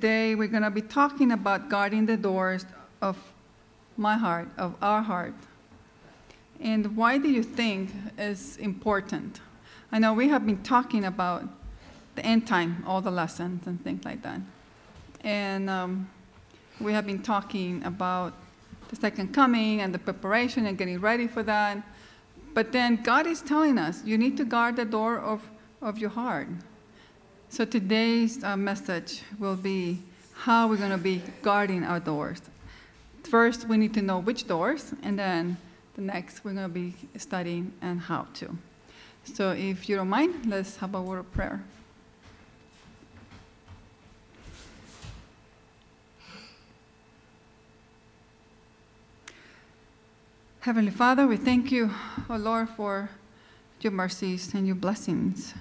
Today we're going to be talking about guarding the doors of my heart, of our heart. And why do you think is important? I know we have been talking about the end time, all the lessons and things like that. And um, we have been talking about the second coming and the preparation and getting ready for that. But then God is telling us you need to guard the door of, of your heart. So today's uh, message will be how we're going to be guarding our doors. First, we need to know which doors, and then the next, we're going to be studying and how to. So if you don't mind, let's have a word of prayer. Heavenly Father, we thank you, O oh Lord, for your mercies and your blessings.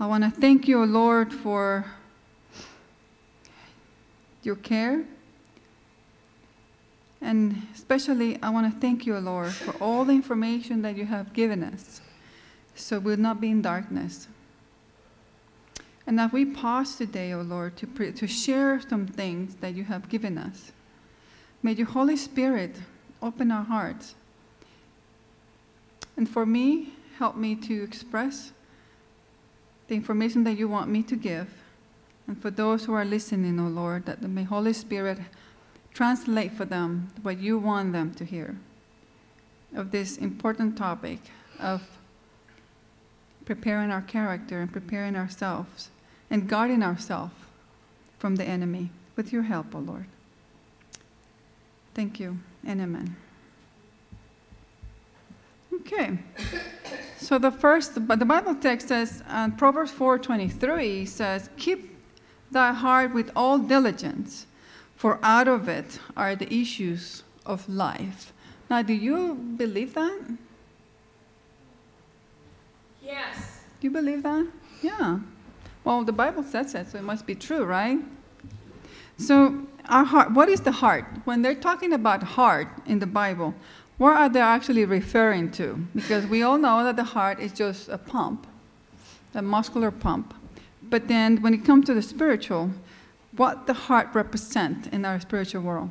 I want to thank you, Lord, for your care. And especially, I want to thank you, Lord, for all the information that you have given us so we'll not be in darkness. And that we pause today, O Lord, to, pre- to share some things that you have given us. May your Holy Spirit open our hearts. And for me, help me to express the information that you want me to give. And for those who are listening, O oh Lord, that the Holy Spirit translate for them what you want them to hear of this important topic of preparing our character and preparing ourselves and guarding ourselves from the enemy with your help, O oh Lord. Thank you and amen. Okay. So the first, but the Bible text says, uh, Proverbs 4:23 says, "Keep thy heart with all diligence, for out of it are the issues of life." Now, do you believe that? Yes. Do you believe that? Yeah. Well, the Bible says it, so it must be true, right? So, our heart, what is the heart? When they're talking about heart in the Bible, what are they actually referring to? Because we all know that the heart is just a pump, a muscular pump. But then when it comes to the spiritual, what the heart represent in our spiritual world?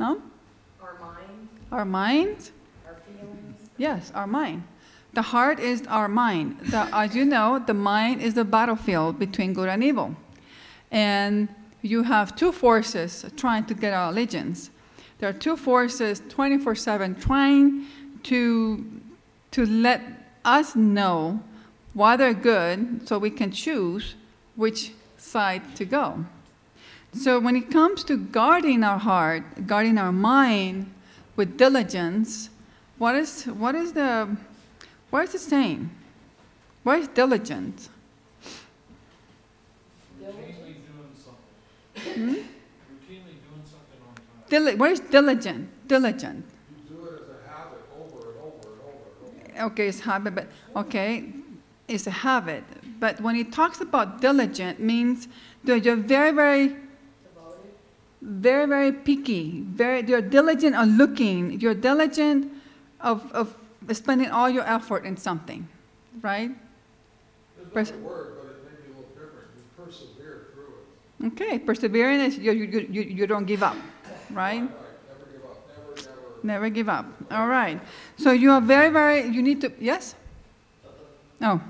No? Our mind. Our mind? Our feelings. Yes, our mind. The heart is our mind. The, as you know, the mind is the battlefield between good and evil. And you have two forces trying to get our allegiance. There are two forces 24 7 trying to, to let us know why they're good so we can choose which side to go. So when it comes to guarding our heart, guarding our mind with diligence, what is, what is the what is it saying? What is diligent? Routinely. Hmm? Dili- what is diligent? Diligent. You do it as a habit over and over and over. Okay, it's habit, but okay, it's a habit. But when he talks about diligent, means that you're very, very, very, very picky. Very, you're diligent on looking. You're diligent of, of spending all your effort in something, right? There's word, but it may be a little different. You persevere through it. Okay, persevering is you, you, you, you don't give up right? Never give up. Never, give up. All right. So you are very, very, you need to, yes? Oh.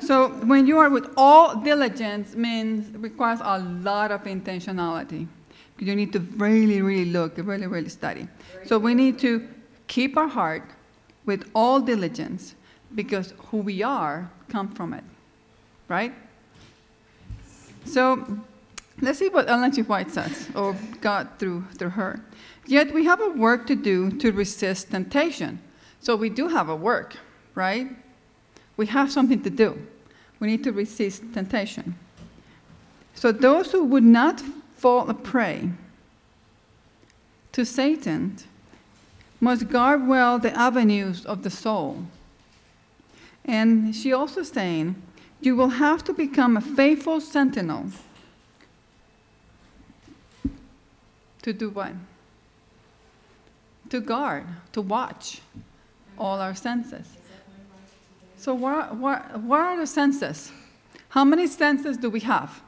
So when you are with all diligence means requires a lot of intentionality. You need to really, really look, really, really study. So we need to keep our heart with all diligence because who we are come from it. Right? So Let's see what Ellen G. White says, or God through, through her. Yet we have a work to do to resist temptation. So we do have a work, right? We have something to do. We need to resist temptation. So those who would not fall a prey to Satan must guard well the avenues of the soul. And she also saying, you will have to become a faithful sentinel To do what? To guard, to watch all our senses. So, what, what, what are the senses? How many senses do we have?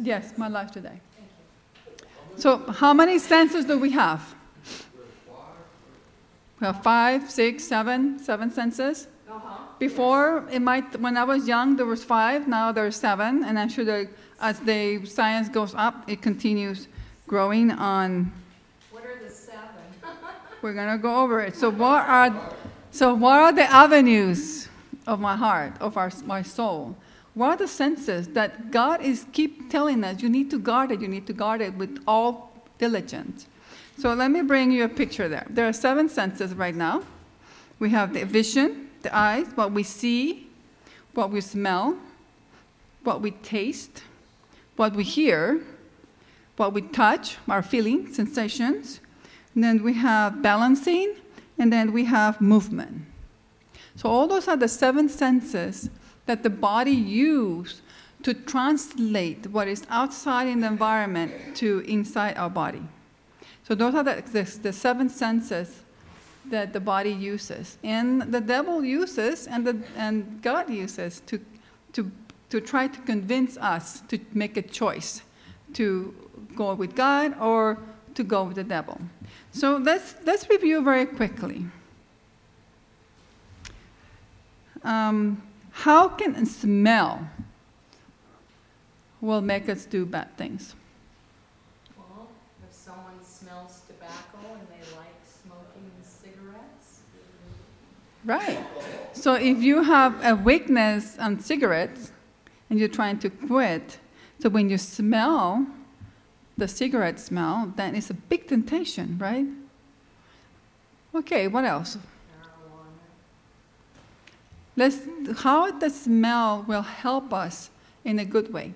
Yes, my life today. So, how many senses do we have? We have five, six, seven, seven senses. Uh-huh. Before, it might, when I was young, there was five, now there's seven, and I'm sure that as the science goes up, it continues growing on, What are the seven? we're gonna go over it. So what are, so what are the avenues of my heart, of our, my soul? What are the senses that God is keep telling us, you need to guard it, you need to guard it with all diligence? So let me bring you a picture there. There are seven senses right now. We have the vision, the eyes, what we see, what we smell, what we taste, what we hear, what we touch, our feelings, sensations. And then we have balancing, and then we have movement. So all those are the seven senses that the body uses to translate what is outside in the environment to inside our body. So those are the, the, the seven senses that the body uses. And the devil uses and, the, and God uses to, to, to try to convince us to make a choice to go with God or to go with the devil. So let's, let's review very quickly. Um, how can a smell will make us do bad things? Well, if someone smells tobacco and they like smoking cigarettes, Right. So if you have a weakness on cigarettes and you're trying to quit, so when you smell the cigarette smell, then it's a big temptation, right? Okay, what else? Let's, how the smell will help us in a good way.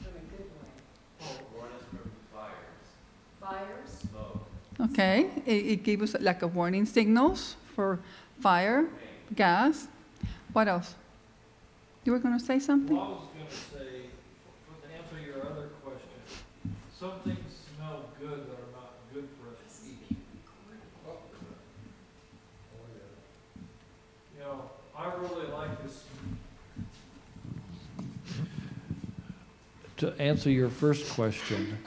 in a good way. Warn us from fires, Fires, smoke, Okay, it, it gives us like a warning signals for fire, gas. What else? You were going to say something? Well, I was gonna say, to answer your other question, some things smell good that are not good for us to eat. Oh, yeah. You know, I really like this. To answer your first question,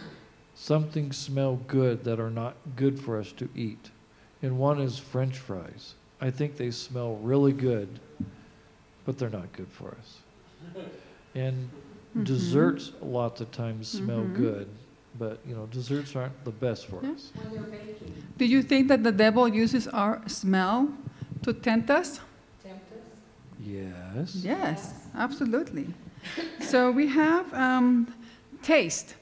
some things smell good that are not good for us to eat. And one is french fries. I think they smell really good, but they're not good for us. And Mhm. desserts lots of times smell Mhm. good, but you know, desserts aren't the best for Yeah. us. when they're baking, Do you think that the devil uses our smell to tempt us? tempt us. Yes. Yes, absolutely. So we have um, taste.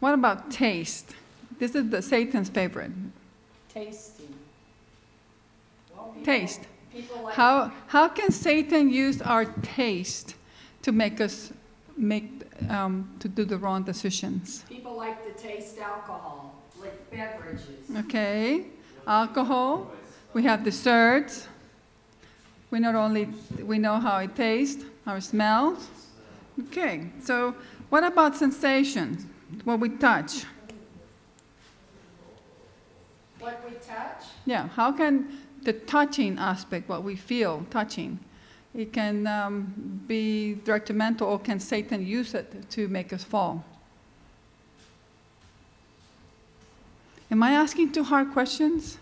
What about taste? This is the Satan's favorite. Tasting. Taste. Like. How, how can Satan use our taste to make us make um, to do the wrong decisions? People like to taste alcohol, like beverages. Okay, alcohol. We have desserts. We not only we know how it tastes, how it smells. Okay, so what about sensations? What we touch? What we touch, Yeah, how can the touching aspect, what we feel touching, it can um, be detrimental or can Satan use it to make us fall? Am I asking too hard questions?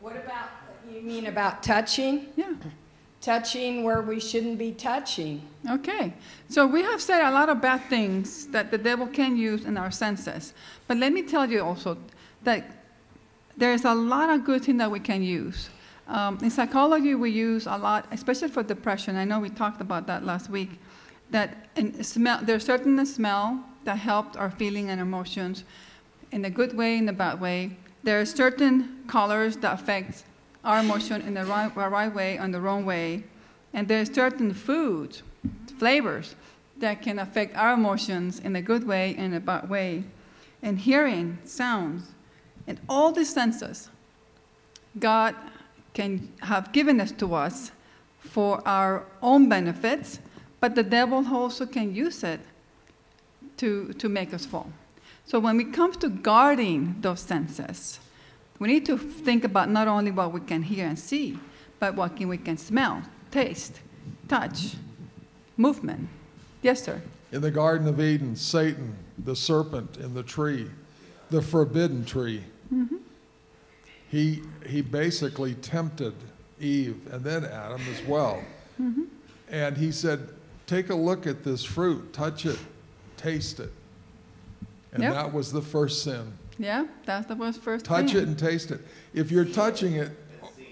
what about, you mean about touching? Yeah. Touching where we shouldn't be touching. Okay, so we have said a lot of bad things that the devil can use in our senses. But let me tell you also that there's a lot of good things that we can use. Um, in psychology, we use a lot, especially for depression. I know we talked about that last week. That smell, there's certain smell that helped our feeling and emotions in a good way, in a bad way. There are certain colors that affect our emotion in the right, right way and the wrong way. And there are certain foods, flavors, that can affect our emotions in a good way and a bad way. And hearing, sounds, and all these senses, God can have given us to us for our own benefits, but the devil also can use it to, to make us fall. So when it comes to guarding those senses, We need to think about not only what we can hear and see, but what can, we can smell, taste, touch, movement. Yes, sir. In the Garden of Eden, Satan, the serpent in the tree, the forbidden tree, mm-hmm. he, he basically tempted Eve and then Adam as well. Mm-hmm. And he said, Take a look at this fruit, touch it, taste it. And Yep. that was the first sin. Yeah, that's the was first Touch thing. it and taste it. If you're touching it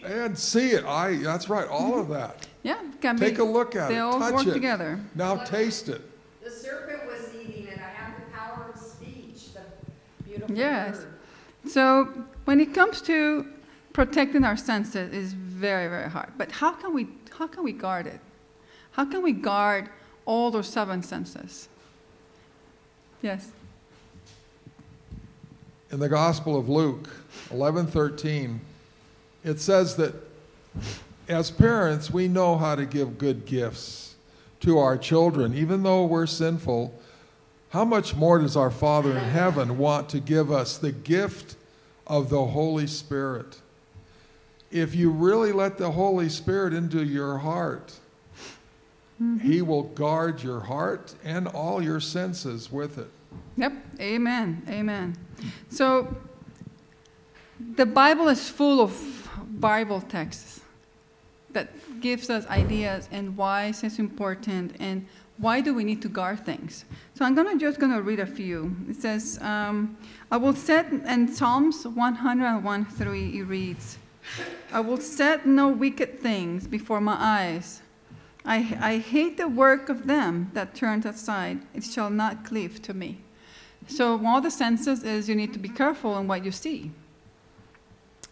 and see it, I, that's right, all of that. Yeah, can be. Take a look at They it, They all work it. together. Now taste it. The serpent was eating it, I have the power of speech, the beautiful Yes. word. So when it comes to protecting our senses is very, very hard. But how can we how can we guard it? How can we guard all those seven senses? Yes. In the Gospel of Luke 11:13, it says that as parents, we know how to give good gifts to our children, even though we're sinful. How much more does our Father in heaven want to give us the gift of the Holy Spirit? If you really let the Holy Spirit into your heart, mm-hmm. He will guard your heart and all your senses with it. Yep. Amen. Amen. So the Bible is full of Bible texts that gives us ideas and why it's important and why do we need to guard things. So I'm gonna just gonna read a few. It says, um, "I will set," in Psalms 101 3 it reads, "I will set no wicked things before my eyes." I, I hate the work of them that turns aside. It shall not cleave to me. So one of the senses is you need to be careful in what you see.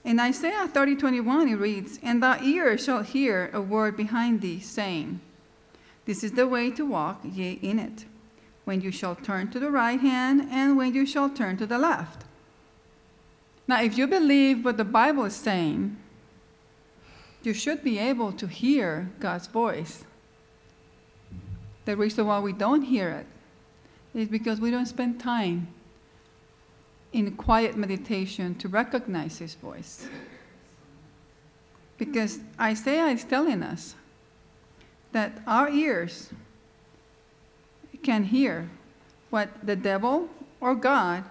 In Isaiah 30, 21, it reads, And thy ear shall hear a word behind thee, saying, This is the way to walk, ye in it, when you shall turn to the right hand, and when you shall turn to the left. Now, if you believe what the Bible is saying, you should be able to hear God's voice. The reason why we don't hear it is because we don't spend time in quiet meditation to recognize His voice. Because Isaiah is telling us that our ears can hear what the devil or God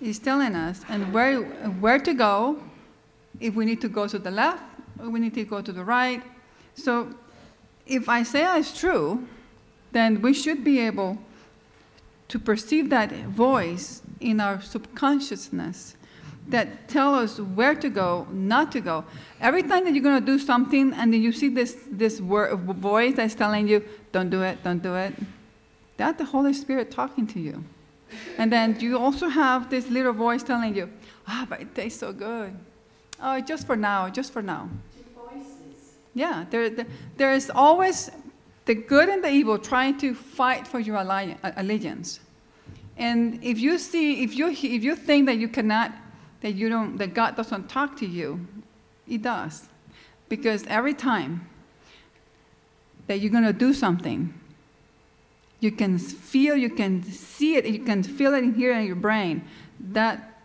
is telling us and where, where to go, if we need to go to the left, or we need to go to the right. So if Isaiah is true, then we should be able to perceive that voice in our subconsciousness that tell us where to go, not to go. Every time that you're going to do something and then you see this, this word, voice that's telling you, don't do it, don't do it, that's the Holy Spirit talking to you. And then you also have this little voice telling you, ah, but it tastes so good. Oh, just for now, just for now. Two voices. Yeah, there, there, there is always the good and the evil trying to fight for your uh, allegiance. And if you see, if you, if you think that you cannot, that you don't, that God doesn't talk to you, He does. Because every time that you're going to do something, you can feel, you can see it, you can feel it in here in your brain, that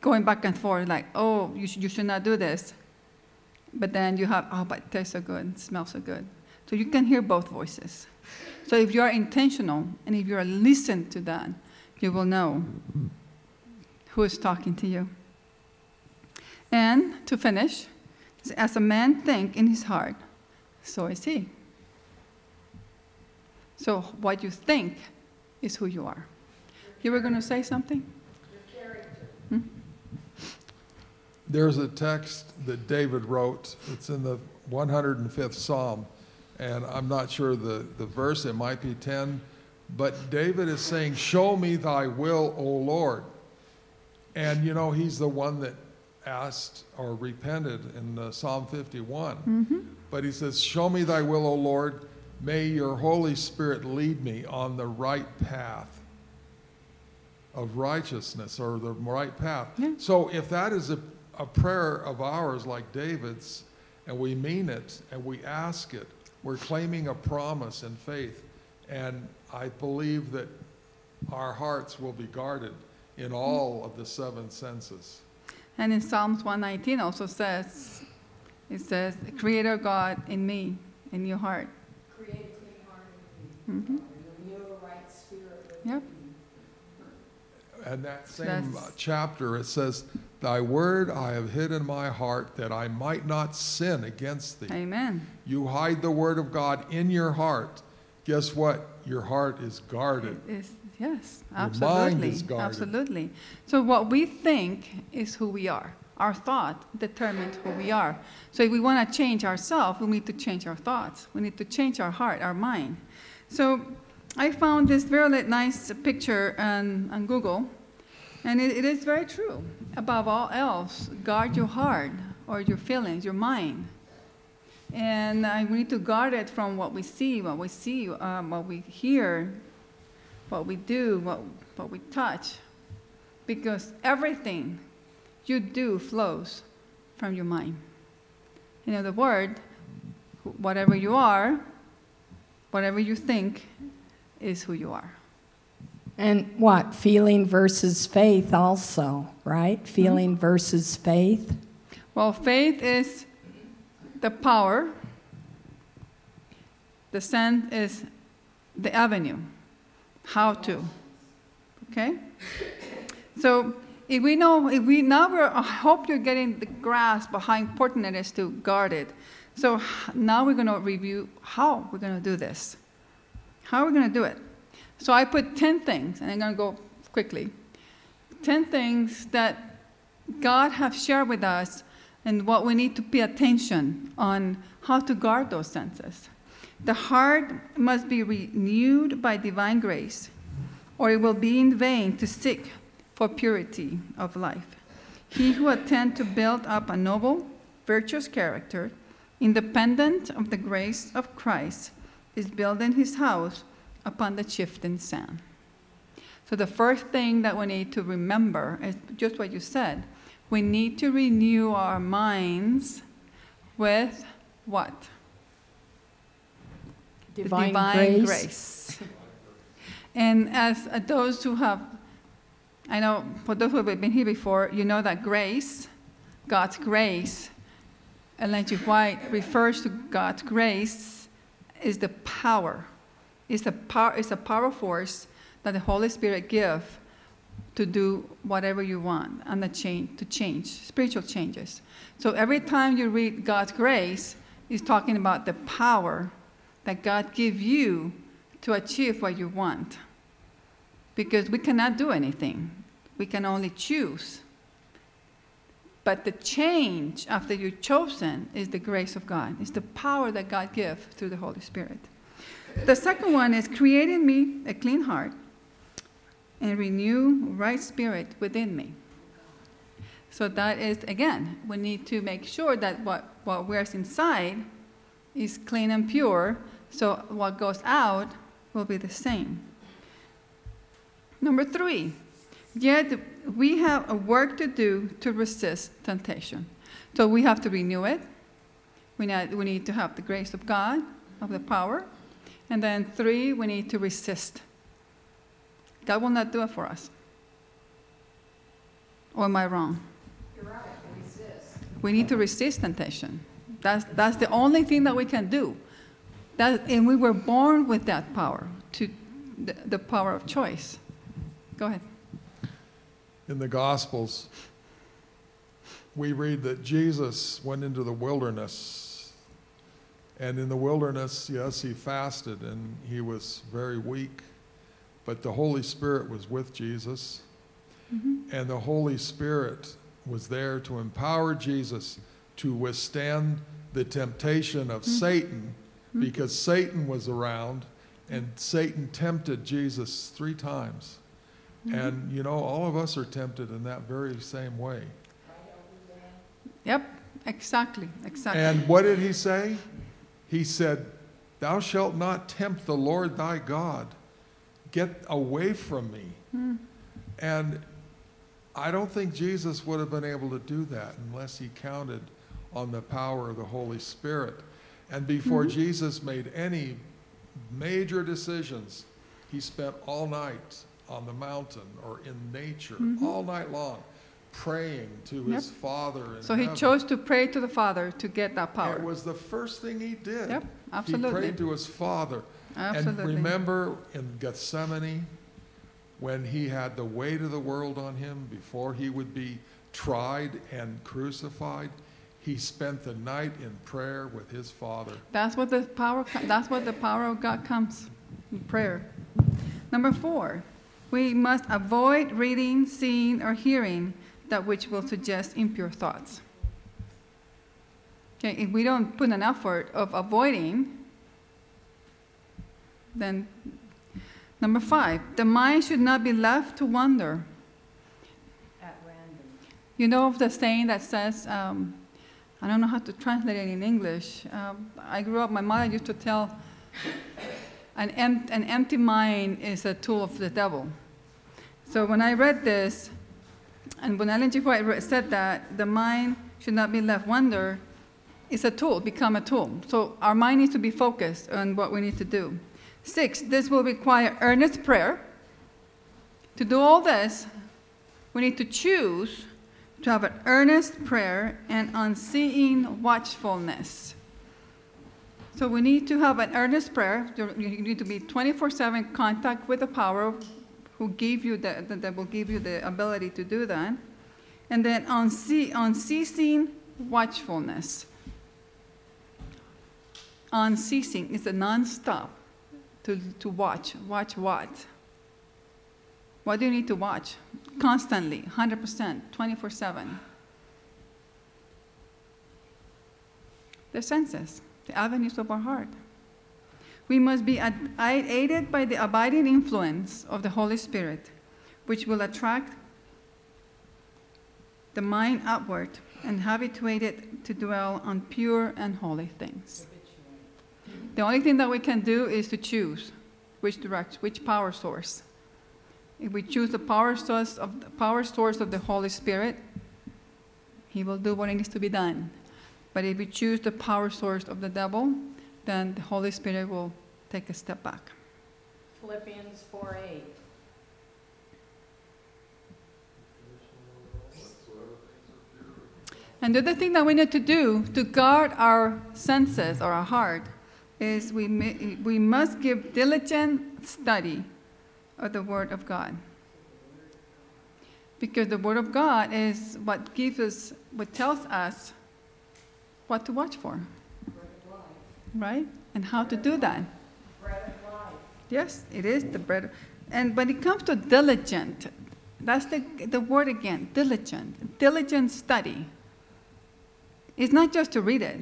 going back and forth, like, oh, you, sh- you should not do this. But then you have, oh, but it tastes so good, smells so good. So you can hear both voices. So if you are intentional and if you are listen to that, you will know who is talking to you. And to finish, as a man think in his heart, so is he. So what you think is who you are. You were going to say something? Character. There's a text that David wrote. It's in the 105th Psalm, and I'm not sure the, the verse, it might be 10, but David is saying, Show me thy will, O Lord. And you know, he's the one that asked or repented in uh, Psalm 51. But he says, Show me thy will, O Lord. May your Holy Spirit lead me on the right path of righteousness or the right path. Yeah. So if that is a, a prayer of ours like David's, and we mean it and we ask it, we're claiming a promise in faith. And I believe that our hearts will be guarded in all of the seven senses. And in Psalms 119 also says, it says, Creator God in me, in your heart. Create a clean heart in me. hmm Renew a right spirit Yep. And that same That's- uh, chapter, it says, Thy word I have hid in my heart that I might not sin against thee. Amen. You hide the word of God in your heart. Guess what? Your heart is guarded. Is yes, Your mind absolutely, is guarded. absolutely. So what we think is who we are. Our thought determines who we are. So if we want to change ourselves, we need to change our thoughts. We need to change our heart, our mind. So I found this very nice picture on, on Google, and it, it is very true. Above all else, guard your heart or your feelings, your mind. And uh, we need to guard it from what we see, what we see, um, what we hear, what we do, what, what we touch. Because everything you do flows from your mind. In other words, whatever you are, whatever you think, is who you are. And what? Feeling versus faith, also, right? Hmm? Feeling versus faith. Well, faith is the power, the send is the avenue, how to. Okay? So if we know, if we now we're, I hope you're getting the grasp of how important it is to guard it. So now we're going to review how we're going to do this. How are we going to do it? So I put 10 things, and I'm going to go quickly. 10 things that God has shared with us and what we need to pay attention on how to guard those senses. The heart must be renewed by divine grace, or it will be in vain to seek for purity of life. He who attempts to build up a noble, virtuous character, independent of the grace of Christ, is building his house upon the shifting sand. So, the first thing that we need to remember is just what you said. We need to renew our minds with what? The Divine, grace. And as uh, those who have, I know for those who have been here before, you know that grace, God's grace, Ellen G. White refers to God's grace is the power. It's a power. It's a power force that the Holy Spirit give to do whatever you want and the change to change spiritual changes. So every time you read God's grace, He's talking about the power that God give you to achieve what you want. Because we cannot do anything. We can only choose. But the change after you're chosen is the grace of God. It's the power that God gives through the Holy Spirit. The second one is creating me a clean heart and renew right spirit within me. So that is again, we need to make sure that what, what wears inside is clean and pure, so what goes out will be the same. Number three, yet we have a work to do to resist temptation. So we have to renew it. We need, we need to have the grace of God, of the power. And then three, we need to resist. God will not do it for us. Or am I wrong? You're right, resist. We need to resist temptation. That's, that's the only thing that we can do. That, and we were born with that power, to the, the power of choice. Go ahead. In the Gospels, we read that Jesus went into the wilderness. And in the wilderness, yes, he fasted and he was very weak. But the Holy Spirit was with Jesus. Mm-hmm. And the Holy Spirit was there to empower Jesus to withstand the temptation of mm-hmm. Satan mm-hmm. because Satan was around and Satan tempted Jesus three times. And you know, all of us are tempted in that very same way. Yep, exactly, exactly. And what did he say? He said, Thou shalt not tempt the Lord thy God. Get away from me. Hmm. And I don't think Jesus would have been able to do that unless he counted on the power of the Holy Spirit. And before mm-hmm. Jesus made any major decisions, he spent all night on the mountain or in nature, mm-hmm. all night long, praying to his Father So he heaven. chose to pray to the Father to get that power. It was the first thing he did. Yep, absolutely. He prayed to his Father. Absolutely. And remember in Gethsemane, when he had the weight of the world on him before he would be tried and crucified, he spent the night in prayer with his Father. That's what the power. That's what the power of God comes. in Prayer. Number four, we must avoid reading, seeing, or hearing that which will suggest impure thoughts. Okay, if we don't put an effort of avoiding, then number five, the mind should not be left to wander. At random. You know of the saying that says, um, I don't know how to translate it in English. Um, I grew up, my mother used to tell, an, em- an empty mind is a tool of the devil. So when I read this, and when Ellen. White said that the mind should not be left wonder, it's a tool, become a tool. So our mind needs to be focused on what we need to do. Six, this will require earnest prayer. To do all this, we need to choose to have an earnest prayer and unseeing watchfulness. So we need to have an earnest prayer. You need to be 24/7 contact with the power of who gave you the, that- that will give you the ability to do that, and then unce- unceasing watchfulness. Unceasing is a non-stop to, to watch. Watch what? What do you need to watch? Constantly, 100%, 24 7. The senses, the avenues of our heart. We must be aided by the abiding influence of the Holy Spirit, which will attract the mind upward and habituate it to dwell on pure and holy things. The only thing that we can do is to choose which direction, which power source. If we choose the power source of the power source of the Holy Spirit, He will do what needs to be done. But if we choose the power source of the devil, then the Holy Spirit will take a step back. Philippians four eight. And the other thing that we need to do to guard our senses or our heart is we, mi- we must give diligent study of the Word of God. Because the Word of God is what gives us, what tells us what to watch for, right? And how to do that. Yes, it is the bread. And when it comes to diligent, that's the, the word again, diligent. Diligent study. It's not just to read it.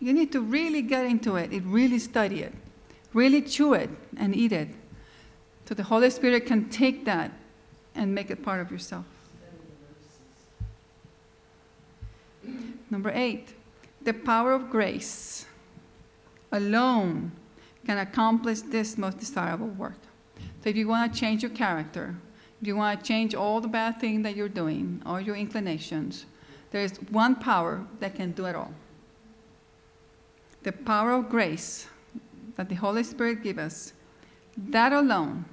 You need to really get into it, it really study it, really chew it and eat it. So the Holy Spirit can take that and make it part of yourself. Number eight, the power of grace alone can accomplish this most desirable work. So if you want to change your character, if you want to change all the bad things that you're doing, all your inclinations, there is one power that can do it all. The power of grace that the Holy Spirit gives us, that alone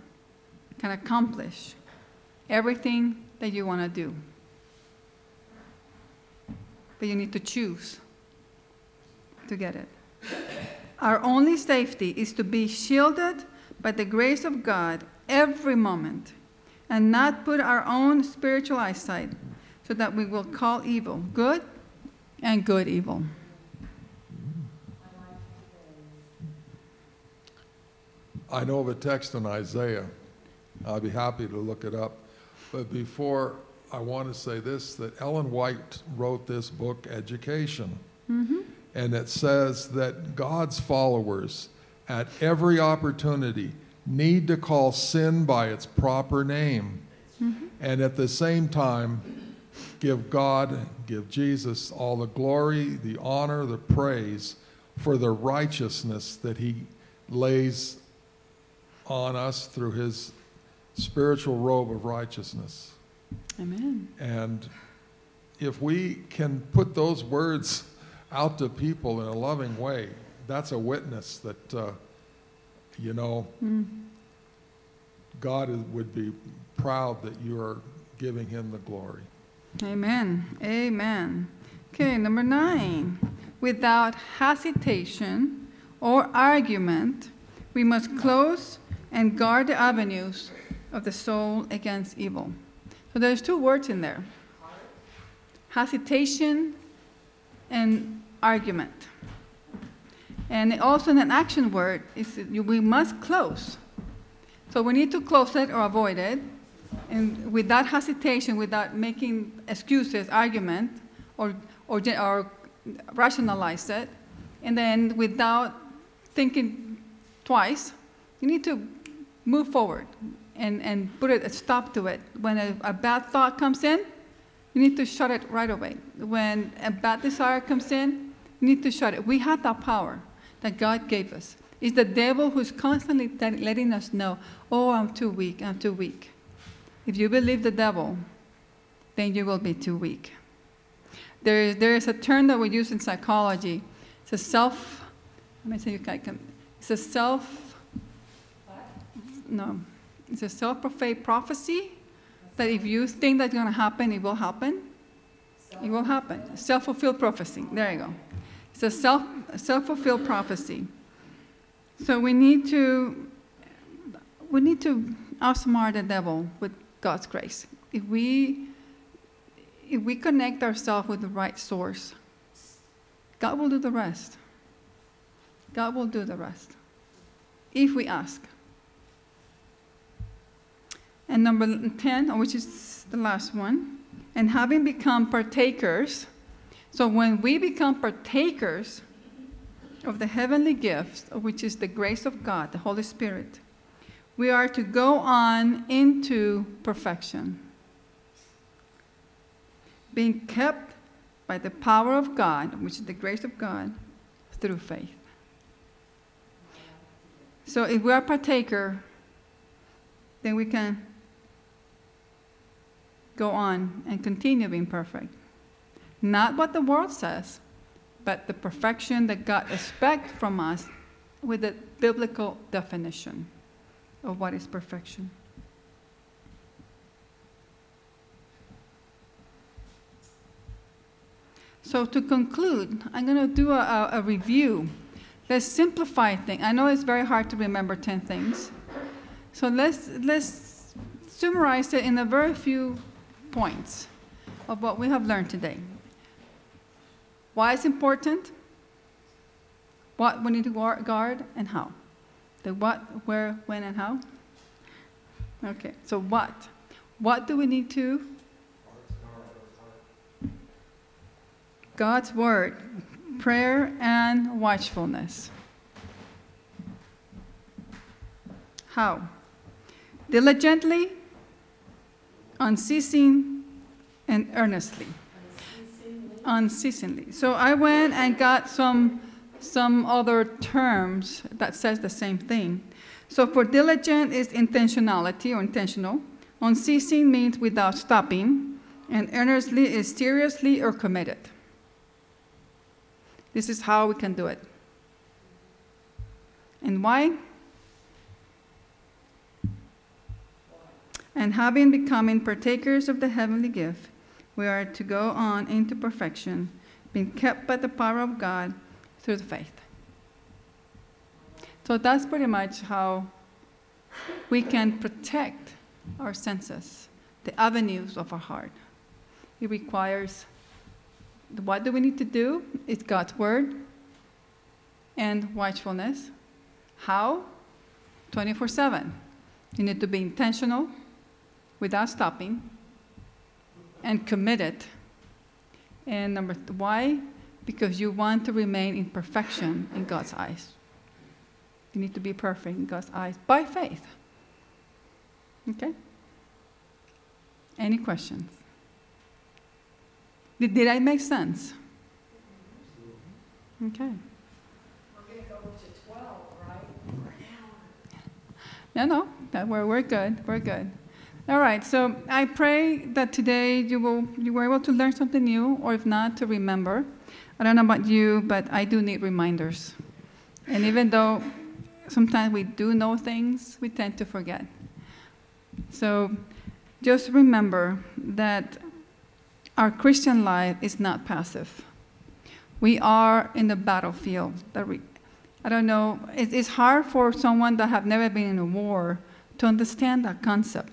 can accomplish everything that you want to do. But you need to choose to get it. Our only safety is to be shielded by the grace of God every moment and not put our own spiritual eyesight so that we will call evil good and good evil. I know of a text in Isaiah. I'd be happy to look it up. But before, I want to say this that Ellen White wrote this book, Education. Mm-hmm. And it says that God's followers, at every opportunity, need to call sin by its proper name. Mm-hmm. And at the same time, give God, give Jesus all the glory, the honor, the praise for the righteousness that He lays on us through His spiritual robe of righteousness. Amen. And if we can put those words out to people in a loving way, that's a witness that, uh, you know, God is, would be proud that you are giving Him the glory. Amen. Amen. Okay, number nine. Without hesitation or argument, we must close and guard the avenues of the soul against evil. So there's two words in there hesitation and argument. And also an action word is we must close. So we need to close it or avoid it. And without hesitation, without making excuses, argument, or, or, or rationalize it, and then without thinking twice, you need to move forward and, and put a stop to it. When a, a bad thought comes in, you need to shut it right away. When a bad desire comes in, you need to shut it. We have that power that God gave us. It's the devil who's constantly letting us know, oh, I'm too weak, I'm too weak. If you believe the devil, then you will be too weak. There is, there is a term that we use in psychology. It's a self, let me see if I can, it's a self, no, it's a self-fulfilled prophecy that if you think that's going to happen, it will happen. It will happen. Self-fulfilled prophecy. There you go. It's a self, self-fulfilled prophecy. So we need to, we need to outsmart the devil with God's grace. If we, if we connect ourselves with the right source, God will do the rest. God will do the rest. If we ask. And number 10, which is the last one, and having become partakers. So when we become partakers of the heavenly gifts, which is the grace of God, the Holy Spirit, we are to go on into perfection, being kept by the power of God, which is the grace of God, through faith. So if we are partaker, then we can go on and continue being perfect. Not what the world says, but the perfection that God expects from us with the biblical definition of what is perfection. So, to conclude, I'm going to do a, a, review. Let's simplify things. I know it's very hard to remember 10 things. So, let's, let's summarize it in a very few points of what we have learned today. Why it's important, what we need to guard, and how. The what, where, when, and how. Okay, so what? What do we need to? God's Word, prayer, and watchfulness. How? Diligently, unceasing, and earnestly. Unceasingly. So I went and got some some other terms that says the same thing. So for diligent is intentionality or intentional. Unceasing means without stopping, and earnestly is seriously or committed. This is how we can do it. And why? And having becoming partakers of the heavenly gift, we are to go on into perfection, being kept by the power of God through the faith. So that's pretty much how we can protect our senses, the avenues of our heart. It requires what do we need to do? It's God's word and watchfulness. How? 24 7. You need to be intentional without stopping and committed. And number th- why? Because you want to remain in perfection in God's eyes. You need to be perfect in God's eyes by faith. Okay? Any questions? Did, did I make sense? Okay. No, no, that we're, we're good. We're good. All right, so I pray that today you, will, you were able to learn something new, or if not, to remember. I don't know about you, but I do need reminders. And even though sometimes we do know things, we tend to forget. So just remember that our Christian life is not passive. We are in the battlefield. That we, I don't know, it's hard for someone that have never been in a war to understand that concept.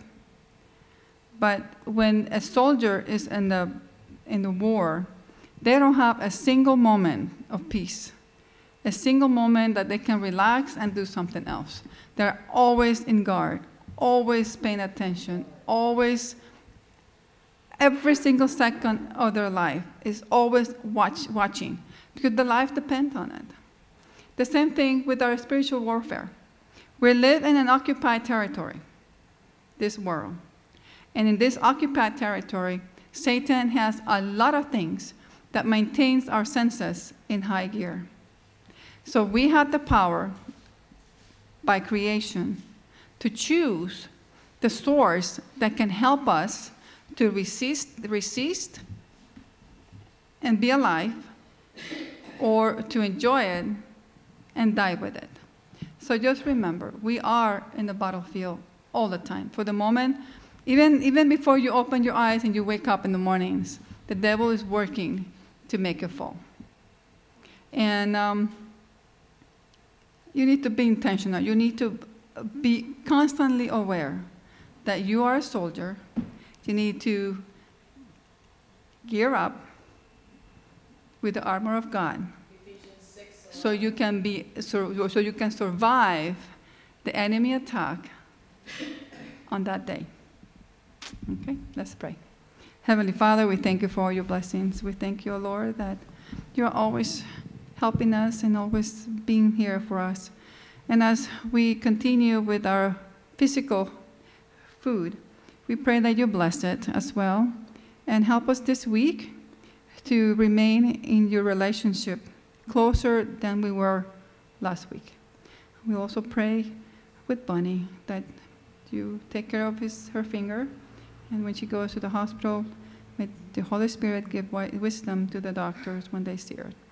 But when a soldier is in the, in the war, they don't have a single moment of peace, a single moment that they can relax and do something else. They're always in guard, always paying attention, always, every single second of their life is always watch, watching because the life depends on it. The same thing with our spiritual warfare. We live in an occupied territory, this world. And in this occupied territory, Satan has a lot of things that maintains our senses in high gear. So we have the power by creation to choose the source that can help us to resist, resist and be alive or to enjoy it and die with it. So just remember, we are in the battlefield all the time. For the moment, even, even before you open your eyes and you wake up in the mornings, the devil is working to make you fall. And um, you need to be intentional. You need to be constantly aware that you are a soldier. You need to gear up with the armor of God so you can be so, so you can survive the enemy attack on that day. Okay, let's pray. Heavenly Father, we thank you for all your blessings. We thank you, Lord, that you're always helping us and always being here for us. And as we continue with our physical food, we pray that you bless it as well and help us this week to remain in your relationship closer than we were last week. We also pray with Bunny that you take care of his, her finger, and when she goes to the hospital, may the Holy Spirit give wisdom to the doctors when they see her.